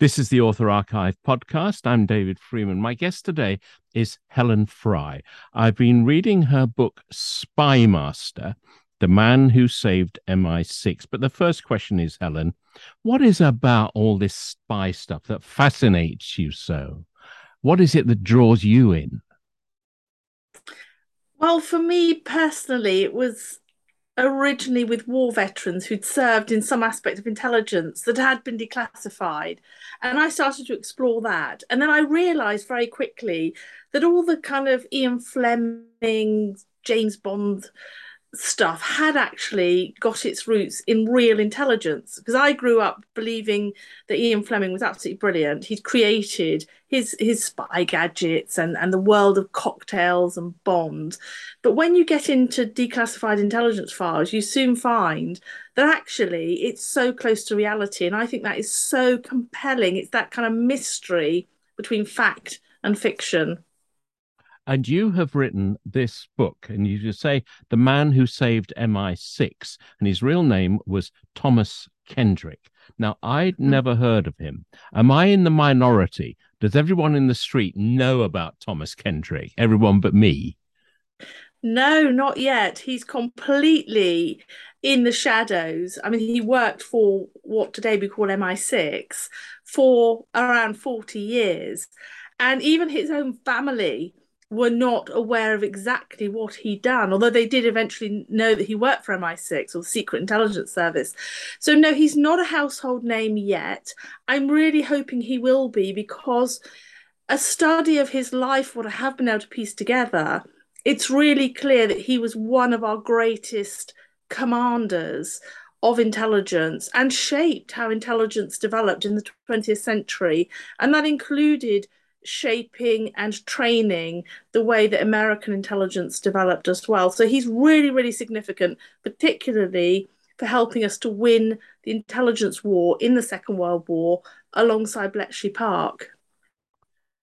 This is the Author Archive podcast. I'm David Freeman. My guest today is Helen Fry. I've been reading her book, Spymaster The Man Who Saved MI6. But the first question is, Helen, what is about all this spy stuff that fascinates you so? What is it that draws you in? Well, for me personally, it was originally with war veterans who'd served in some aspect of intelligence that had been declassified. And I started to explore that. And then I realized very quickly that all the kind of Ian Fleming, James Bond stuff had actually got its roots in real intelligence because I grew up believing that Ian Fleming was absolutely brilliant. He'd created his his spy gadgets and and the world of cocktails and bombs. But when you get into declassified intelligence files, you soon find that actually it's so close to reality and I think that is so compelling. It's that kind of mystery between fact and fiction. And you have written this book, and you say The Man Who Saved MI6, and his real name was Thomas Kendrick. Now, I'd hmm. never heard of him. Am I in the minority? Does everyone in the street know about Thomas Kendrick? Everyone but me? No, not yet. He's completely in the shadows. I mean, he worked for what today we call MI6 for around 40 years. And even his own family were not aware of exactly what he'd done, although they did eventually know that he worked for MI6 or the Secret Intelligence Service. So, no, he's not a household name yet. I'm really hoping he will be because a study of his life, what I have been able to piece together, it's really clear that he was one of our greatest commanders of intelligence and shaped how intelligence developed in the 20th century. And that included shaping and training the way that American intelligence developed as well. So he's really, really significant, particularly for helping us to win the intelligence war in the Second World War alongside Bletchley Park.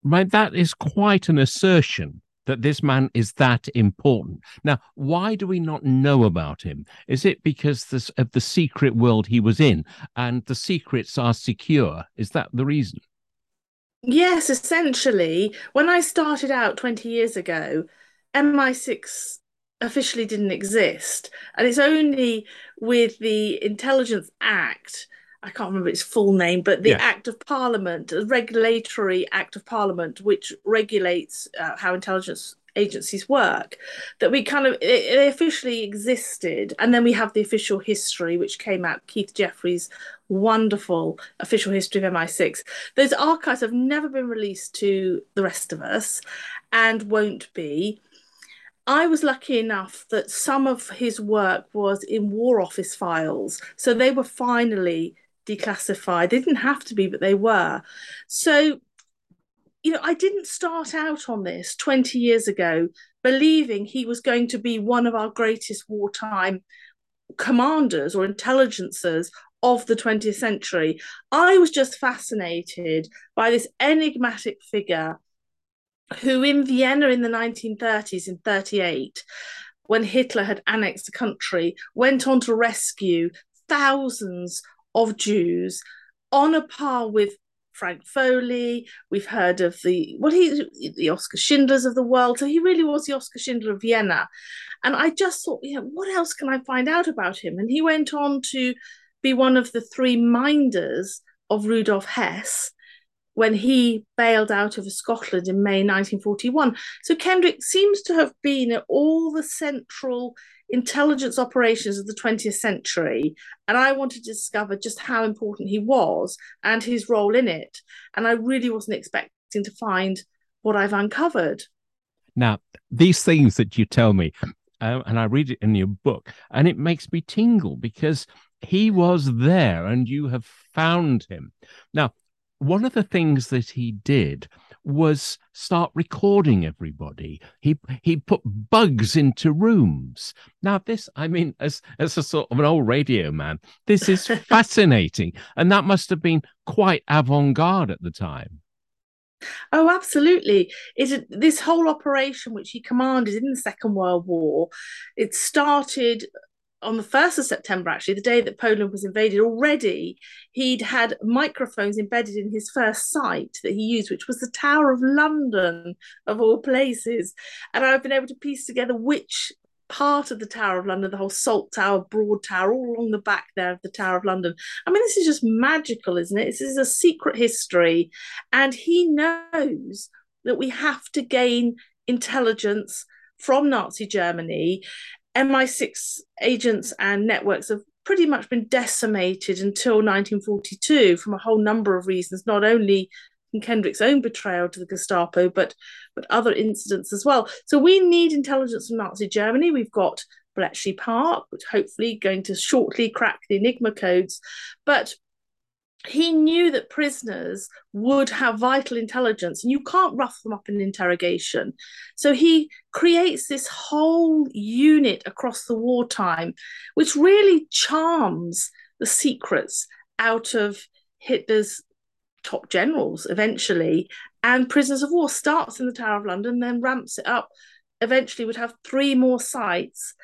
Right, that is quite an assertion that this man is that important. Now, why do we not know about him? Is it because this, of the secret world he was in and the secrets are secure? Is that the reason? Yes, essentially, when I started out 20 years ago, MI6 officially didn't exist. And it's only with the Intelligence Act, I can't remember its full name, but the yeah. Act of Parliament, a regulatory Act of Parliament, which regulates uh, how intelligence agencies work that we kind of it, officially existed and then we have the official history which came out keith jeffery's wonderful official history of mi6 those archives have never been released to the rest of us and won't be I was lucky enough that some of his work was in War Office files. So they were finally declassified. They didn't have to be, but they were. So you know, I didn't start out on this 20 years ago believing he was going to be one of our greatest wartime commanders or intelligencers of the 20th century. I was just fascinated by this enigmatic figure who, in Vienna in the 1930s, in 38, when Hitler had annexed the country, went on to rescue thousands of Jews on a par with Frank Foley. We've heard of the well, he the Oskar Schindlers of the world. So he really was the Oskar Schindler of Vienna. And I just thought, yeah, what else can I find out about him? And he went on to be one of the three minders of Rudolf Hess when he bailed out of Scotland in May 1941. So Kendrick seems to have been at all the central intelligence operations of the 20th century. And I wanted to discover just how important he was and his role in it. And I really wasn't expecting to find what I've uncovered. Now, these things that you tell me, uh, and I read it in your book, and it makes me tingle because he was there and you have found him. Now, one of the things that he did was start recording everybody. He he put bugs into rooms. Now this, I mean, as as a sort of an old radio man, this is fascinating, and that must have been quite avant-garde at the time. Oh, absolutely! It this whole operation which he commanded in the Second World War, it started on the 1st of September, actually, the day that Poland was invaded, already he'd had microphones embedded in his first site that he used, which was the Tower of London, of all places. And I've been able to piece together which part of the Tower of London, the whole Salt Tower, Broad Tower, all along the back there of the Tower of London. I mean, this is just magical, isn't it? This is a secret history. And he knows that we have to gain intelligence from Nazi Germany. MI6 agents and networks have pretty much been decimated until 1942 from a whole number of reasons, not only from Kendrick's own betrayal to the Gestapo, but but other incidents as well. So we need intelligence from Nazi Germany. We've got Bletchley Park, which hopefully going to shortly crack the Enigma codes, but he knew that prisoners would have vital intelligence and you can't rough them up in interrogation. So he creates this whole unit across the wartime, which really charms the secrets out of Hitler's top generals eventually. And Prisoners of War starts in the Tower of London, then ramps it up, eventually would have three more sites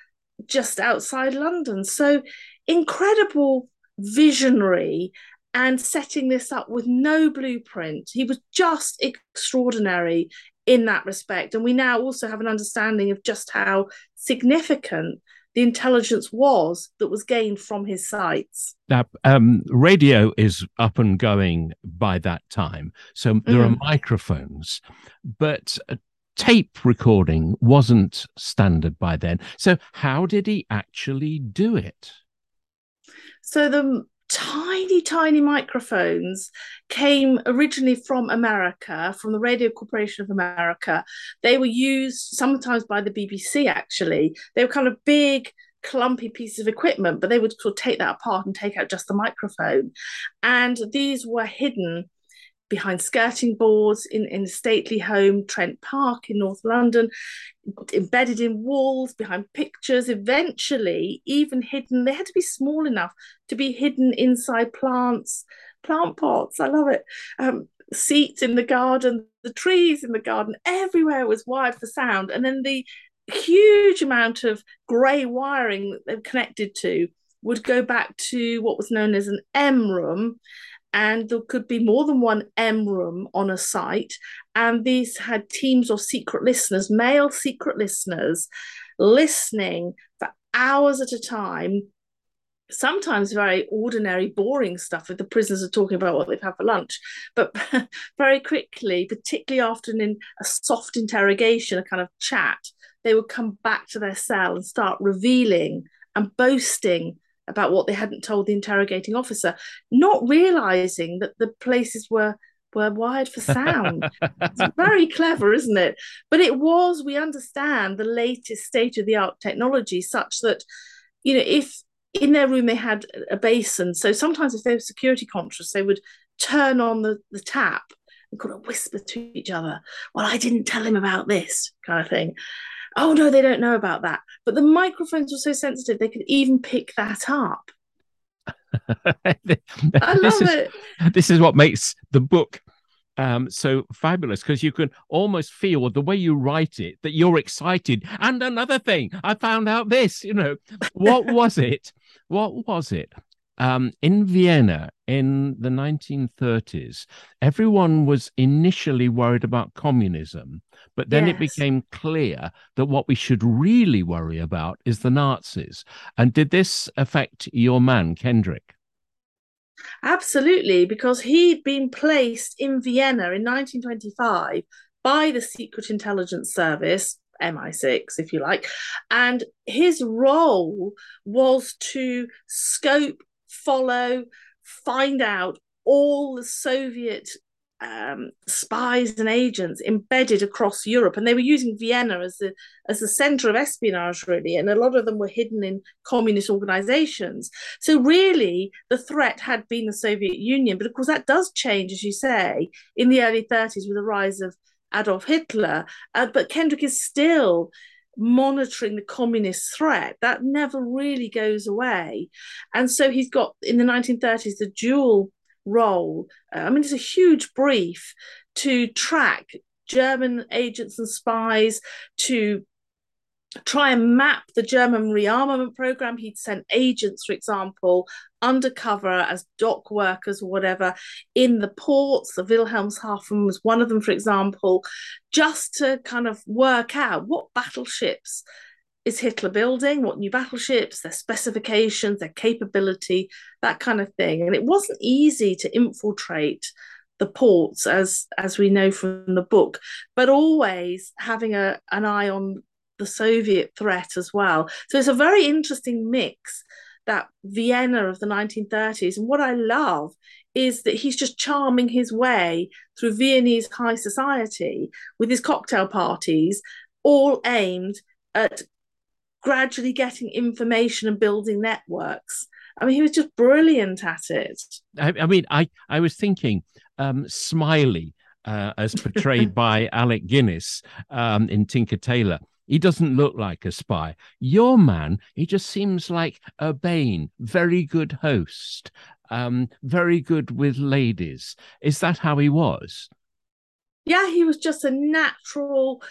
just outside London. So incredible visionary and setting this up with no blueprint. He was just extraordinary in that respect. And we now also have an understanding of just how significant the intelligence was that was gained from his sites. Now, um, radio is up and going by that time. So there mm. are microphones, but uh, tape recording wasn't standard by then. So, how did he actually do it? So, the tiny, tiny microphones came originally from America, from the Radio Corporation of America. They were used sometimes by the BBC, actually. They were kind of big, clumpy pieces of equipment, but they would sort of take that apart and take out just the microphone. And these were hidden behind skirting boards in, in a stately home, Trent Park in North London, embedded in walls, behind pictures, eventually even hidden. They had to be small enough to be hidden inside plants, plant pots. I love it. Um, seats in the garden, the trees in the garden, everywhere was wired for sound. And then the huge amount of grey wiring that they connected to would go back to what was known as an M room and there could be more than one M room on a site. And these had teams of secret listeners, male secret listeners, listening for hours at a time. Sometimes very ordinary, boring stuff if the prisoners are talking about what they've had for lunch. But very quickly, particularly after an, a soft interrogation, a kind of chat, they would come back to their cell and start revealing and boasting about what they hadn't told the interrogating officer, not realizing that the places were were wired for sound. it's very clever, isn't it? But it was, we understand, the latest state of the art technology, such that, you know, if in their room they had a basin, so sometimes if they were security conscious, they would turn on the, the tap and kind of whisper to each other, Well, I didn't tell him about this kind of thing oh no, they don't know about that. But the microphones were so sensitive, they could even pick that up. I love is, it. This is what makes the book um, so fabulous because you can almost feel the way you write it that you're excited. And another thing, I found out this, you know, what was it? What was it? Um, in Vienna in the 1930s, everyone was initially worried about communism but then yes. it became clear that what we should really worry about is the Nazis. And did this affect your man, Kendrick? Absolutely, because he'd been placed in Vienna in 1925 by the Secret Intelligence Service, MI6, if you like, and his role was to scope, follow, find out all the Soviet um, spies and agents embedded across Europe, and they were using Vienna as the as the center of espionage, really, and a lot of them were hidden in communist organizations. So really, the threat had been the Soviet Union, but of course that does change, as you say, in the early 30s with the rise of Adolf Hitler. Uh, but Kendrick is still monitoring the communist threat that never really goes away and so he's got in the 1930s the dual role. Uh, I mean, it's a huge brief to track German agents and spies, to try and map the German rearmament program. He'd sent agents, for example, undercover as dock workers or whatever in the ports. The Wilhelmshaven was one of them, for example, just to kind of work out what battleships is Hitler building, what new battleships, their specifications, their capability, that kind of thing. And it wasn't easy to infiltrate the ports as as we know from the book but always having a an eye on the Soviet threat as well. So it's a very interesting mix that Vienna of the 1930s. And what I love is that he's just charming his way through Viennese high society with his cocktail parties, all aimed at gradually getting information and building networks. I mean, he was just brilliant at it. I, I mean, I, I was thinking um, Smiley, uh, as portrayed by Alec Guinness um, in Tinker Tailor he doesn't look like a spy. Your man, he just seems like urbane, very good host, um, very good with ladies. Is that how he was? Yeah, he was just a natural,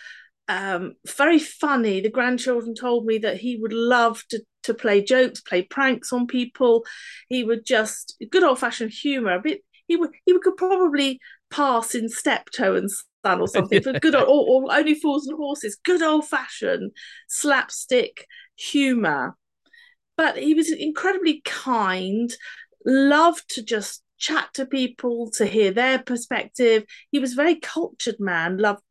um, very funny. The grandchildren told me that he would love to to play jokes, play pranks on people. He would just good old fashioned humor. But he would he would, could probably pass in steptoe and or something for good old, or, or only fools and horses good old fashioned slapstick humor but he was incredibly kind loved to just chat to people to hear their perspective. He was a very cultured man loved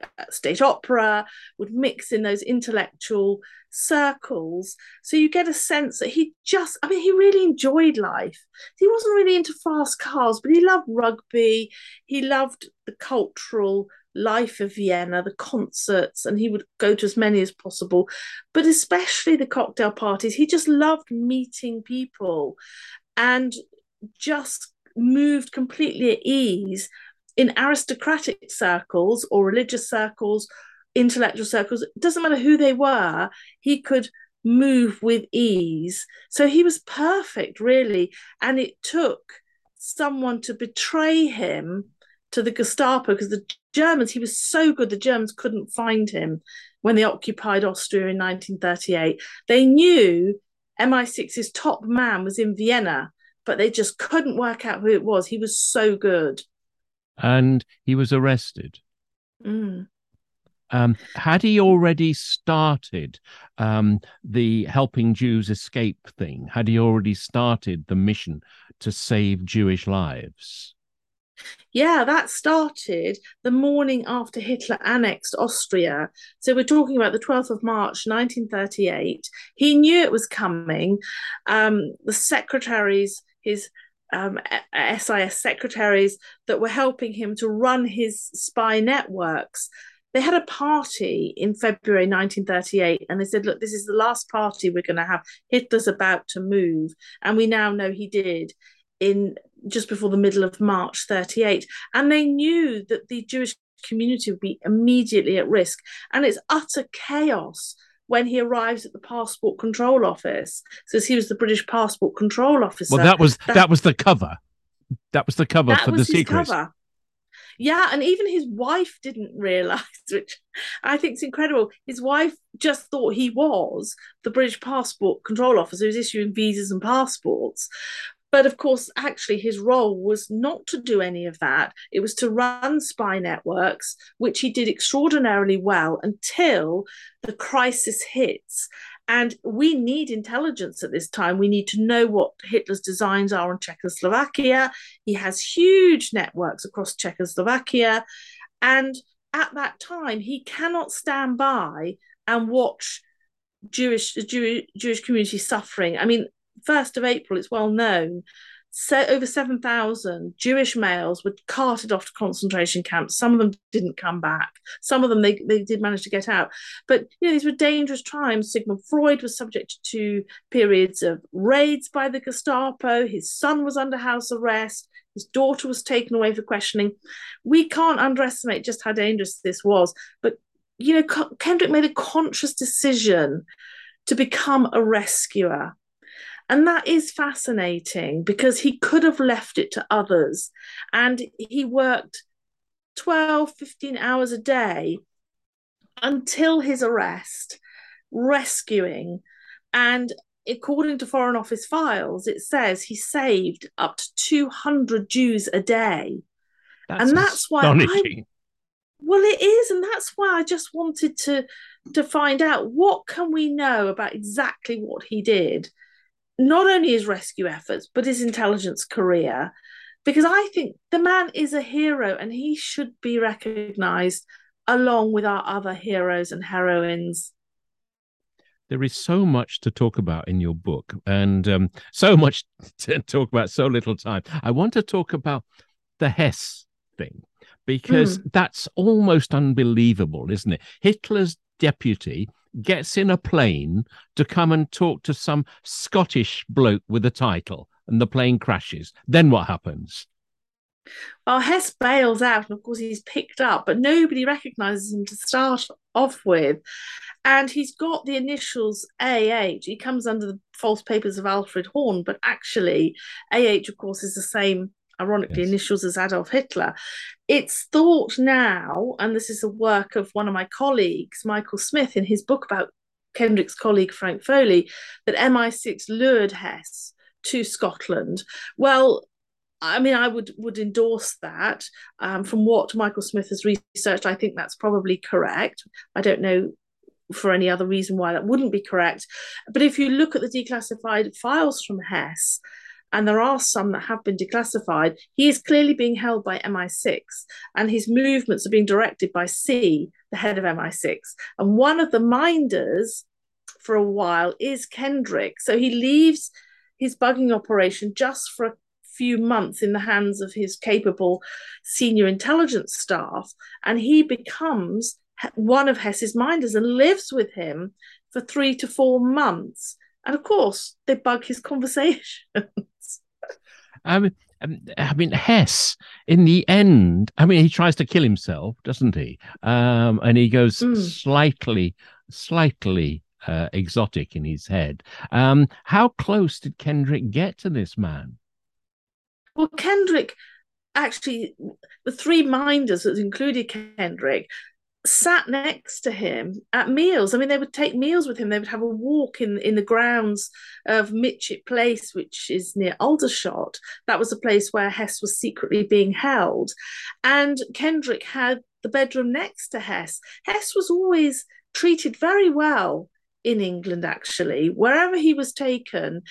Uh, state opera would mix in those intellectual circles. So you get a sense that he just i mean he really enjoyed life. He wasn't really into fast cars but he loved rugby. He loved the cultural life of vienna the concerts and he would go to as many as possible. But especially the cocktail parties he just loved meeting people and just moved completely at ease in aristocratic circles or religious circles, intellectual circles, it doesn't matter who they were, he could move with ease. So he was perfect, really. And it took someone to betray him to the Gestapo because the Germans, he was so good, the Germans couldn't find him when they occupied Austria in 1938. They knew MI6's top man was in Vienna, but they just couldn't work out who it was. He was so good and he was arrested. Mm. Um, had he already started um, the helping Jews escape thing? Had he already started the mission to save Jewish lives? Yeah, that started the morning after Hitler annexed Austria. So we're talking about the 12th of March, 1938. He knew it was coming. Um, the secretaries, his um, SIS secretaries that were helping him to run his spy networks. They had a party in February 1938 and they said, Look, this is the last party we're going to have. Hitler's about to move. And we now know he did in just before the middle of March 38. And they knew that the Jewish community would be immediately at risk. And it's utter chaos when he arrives at the passport control office says he was the British passport control officer. Well, that was that, that was the cover. That was the cover for the secret. Yeah, and even his wife didn't realize, which I think is incredible. His wife just thought he was the British passport control officer who's issuing visas and passports. But of course, actually, his role was not to do any of that. It was to run spy networks, which he did extraordinarily well until the crisis hits. And we need intelligence at this time. We need to know what Hitler's designs are on Czechoslovakia. He has huge networks across Czechoslovakia. And at that time, he cannot stand by and watch Jewish Jewish, Jewish community suffering. I mean, 1st of April, it's well known, so over 7,000 Jewish males were carted off to concentration camps. Some of them didn't come back. Some of them they, they did manage to get out. But you know, these were dangerous times. Sigmund Freud was subject to periods of raids by the Gestapo. His son was under house arrest. His daughter was taken away for questioning. We can't underestimate just how dangerous this was. But you know, Kendrick made a conscious decision to become a rescuer and that is fascinating because he could have left it to others. And he worked 12, 15 hours a day until his arrest. rescuing. And according to Foreign Office files, it says he saved up to 200 Jews a day. That's and that's why I, well it is and that's why I just wanted to to find out what can we know about exactly what he did not only his rescue efforts but his intelligence career. Because I think the man is a hero and he should be recognized along with our other heroes and heroines. There is so much to talk about in your book and um, so much to talk about so little time. I want to talk about the hess thing because mm. that's almost unbelievable isn't it? Hitler's deputy gets in a plane to come and talk to some scottish bloke with a title and the plane crashes then what happens well, Hess bails out, and of course, he's picked up, but nobody recognizes him to start off with. And he's got the initials AH. He comes under the false papers of Alfred Horn, but actually, AH, of course, is the same, ironically, yes. initials as Adolf Hitler. It's thought now, and this is a work of one of my colleagues, Michael Smith, in his book about Kendrick's colleague Frank Foley, that MI6 lured Hess to Scotland. Well, I mean, I would would endorse that. Um, from what Michael Smith has researched, I think that's probably correct. I don't know for any other reason why that wouldn't be correct. But if you look at the declassified files from Hess, and there are some that have been declassified, he is clearly being held by MI6, and his movements are being directed by C, the head of MI6. And one of the minders for a while is Kendrick. So he leaves his bugging operation just for a few months in the hands of his capable senior intelligence staff, and he becomes one of Hess's minders and lives with him for three to four months. And of course, they bug his conversations. I mean, um, I mean, Hess, in the end, I mean, he tries to kill himself, doesn't he? Um, and he goes mm. slightly, slightly uh, exotic in his head. Um, how close did Kendrick get to this man? Well, Kendrick actually, the three minders that included Kendrick sat next to him at meals. I mean, they would take meals with him. They would have a walk in in the grounds of Mytchett Place, which is near Aldershot. That was a place where Hess was secretly being held, and Kendrick had the bedroom next to Hess. Hess was always treated very well in England, actually. Wherever he was taken,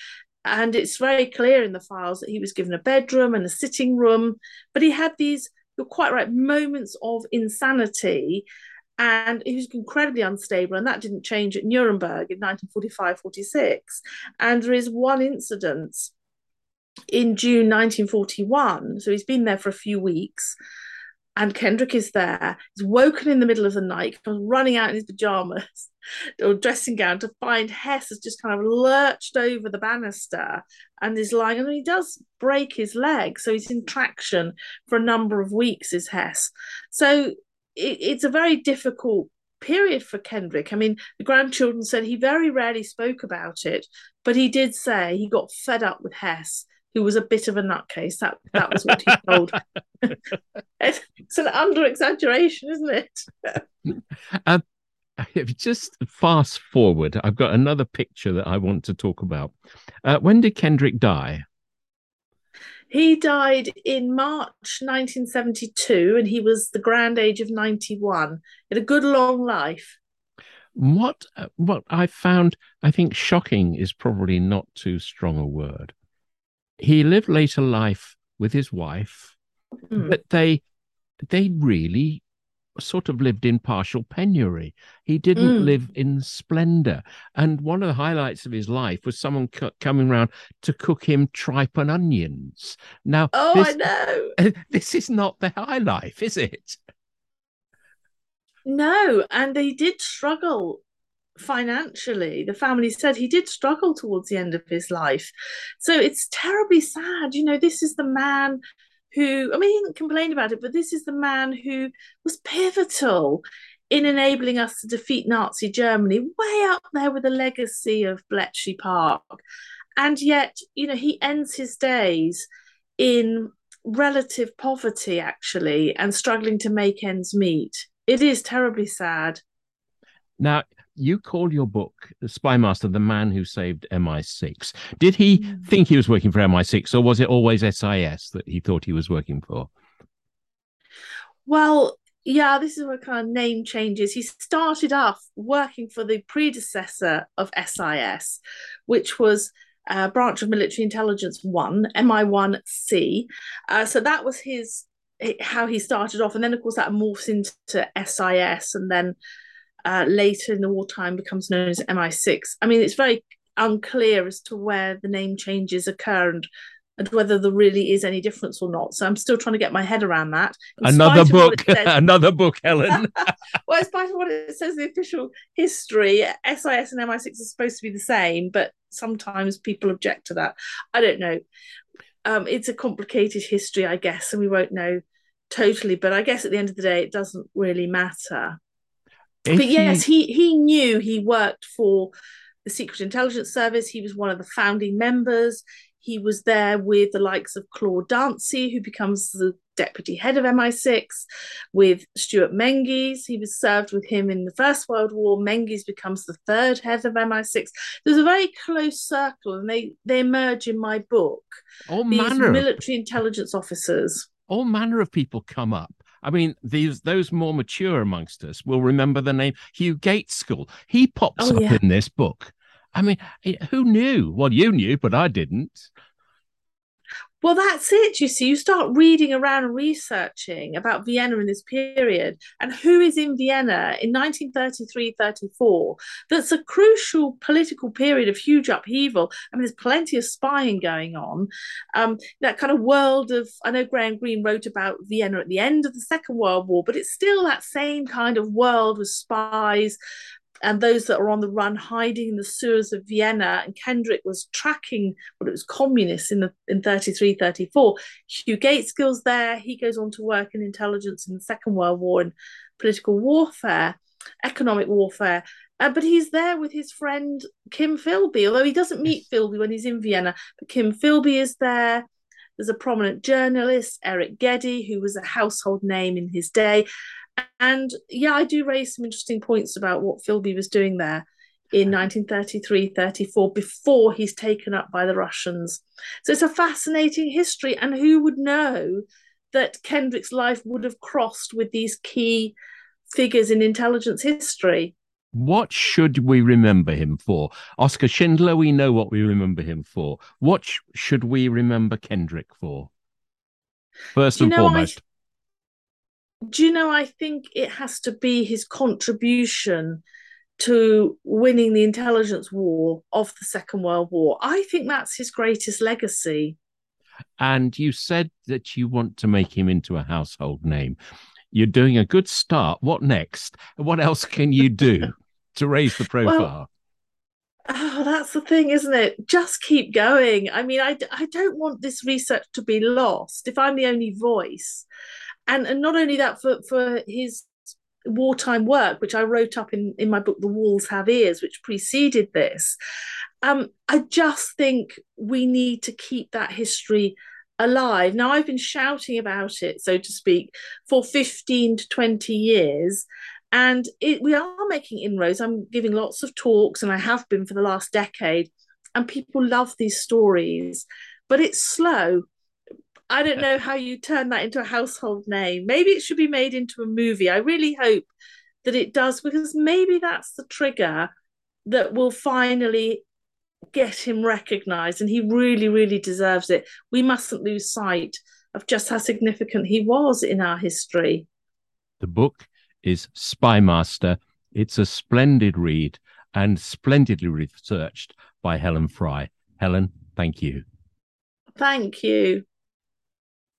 and it's very clear in the files that he was given a bedroom and a sitting room, but he had these, you're quite right, moments of insanity. And he was incredibly unstable, and that didn't change at Nuremberg in 1945 46. And there is one incident in June 1941, so he's been there for a few weeks, and Kendrick is there. He's woken in the middle of the night, comes running out in his pajamas or dressing gown to find Hess has just kind of lurched over the banister and is lying. And he does break his leg, so he's in traction for a number of weeks. Is Hess? So it, it's a very difficult period for Kendrick. I mean, the grandchildren said he very rarely spoke about it, but he did say he got fed up with Hess who was a bit of a nutcase. That that was what he told. it's an under exaggeration, isn't it? um, just fast forward, I've got another picture that I want to talk about. Uh, when did Kendrick die? He died in March 1972, and he was the grand age of 91. He had a good long life. What uh, what I found, I think, shocking is probably not too strong a word he lived later life with his wife, mm. but they they really sort of lived in partial penury. He didn't mm. live in splendor. And one of the highlights of his life was someone coming around to cook him tripe and onions. Now, oh, this, I know. This is not the high life, is it? No, and they did struggle financially. The family said he did struggle towards the end of his life. So it's terribly sad. You know, this is the man who, I mean, he didn't complain about it, but this is the man who was pivotal in enabling us to defeat Nazi Germany, way up there with the legacy of Bletchley Park. And yet, you know, he ends his days in relative poverty, actually, and struggling to make ends meet. It is terribly sad. Now, you called your book Spymaster, the man who saved MI6. Did he Mm. think he was working for MI6 or was it always SIS that he thought he was working for? Well, yeah, this is where kind of name changes. He started off working for the predecessor of SIS, which was a branch of military intelligence one, MI1C. Uh, so that was his how he started off, and then of course that morphs into SIS, and then uh, later in the wartime becomes known as MI6. I mean, it's very unclear as to where the name changes occur and and whether there really is any difference or not. So I'm still trying to get my head around that. In Another spite of what book, says- another book, Helen. well, in spite of what it says in the official history, SIS and MI6 are supposed to be the same, but sometimes people object to that. I don't know. Um, it's a complicated history, I guess, and we won't know totally. But I guess at the end of the day, it doesn't really matter. If but yes, you- he he knew he worked for the Secret Intelligence Service. He was one of the founding members. He was there with the likes of Claude Dansey, who becomes the deputy head of MI6, with Stewart Menzies. He was served with him in the First World War. Menges becomes the third head of MI6. There's a very close circle, and they they emerge in my book. all These manner of military intelligence officers. all manner of people come up. I mean, these those more mature amongst us will remember the name Hugh Gaitskell. He pops Oh, up yeah. in this book. I mean, who knew? Well, you knew, but I didn't. Well, that's it. You see, you start reading around and researching about Vienna in this period and who is in Vienna in 1933 34. That's a crucial political period of huge upheaval. I mean, there's plenty of spying going on. Um, that kind of world of, I know Graham Greene wrote about Vienna at the end of the Second World War, but it's still that same kind of world with spies and those that are on the run hiding in the sewers of Vienna. And Kendrick was tracking what it was communists in the in 33, 34. Hugh Gaitskell's there. He goes on to work in intelligence in the Second World War and political warfare, economic warfare. Uh, but he's there with his friend Kim Philby, although he doesn't meet Philby when he's in Vienna. But Kim Philby is there. There's a prominent journalist, Eric Gedye, who was a household name in his day. And yeah, I do raise some interesting points about what Philby was doing there in 1933 34 before he's taken up by the Russians. So it's a fascinating history. And who would know that Kendrick's life would have crossed with these key figures in intelligence history? What should we remember him for? Oskar Schindler, we know what we remember him for. What sh- should we remember Kendrick for? First you and know, I- foremost. Do you know, I think it has to be his contribution to winning the intelligence war of the Second World War. I think that's his greatest legacy. And you said that you want to make him into a household name. You're doing a good start. What next? What else can you do to raise the profile? Oh, that's the thing, isn't it? Just keep going. I mean, I, I don't want this research to be lost if I'm the only voice. And, and not only that, for, for his wartime work, which I wrote up in, in my book, The Walls Have Ears, which preceded this. Um, I just think we need to keep that history alive. Now, I've been shouting about it, so to speak, for 15 to 20 years. And it, we are making inroads. I'm giving lots of talks, and I have been for the last decade. And people love these stories, but it's slow. I don't know how you turn that into a household name. Maybe it should be made into a movie. I really hope that it does, because maybe that's the trigger that will finally get him recognized. And he really, really deserves it. We mustn't lose sight of just how significant he was in our history. The book is Spymaster. It's a splendid read and splendidly researched by Helen Fry. Helen, thank you. Thank you.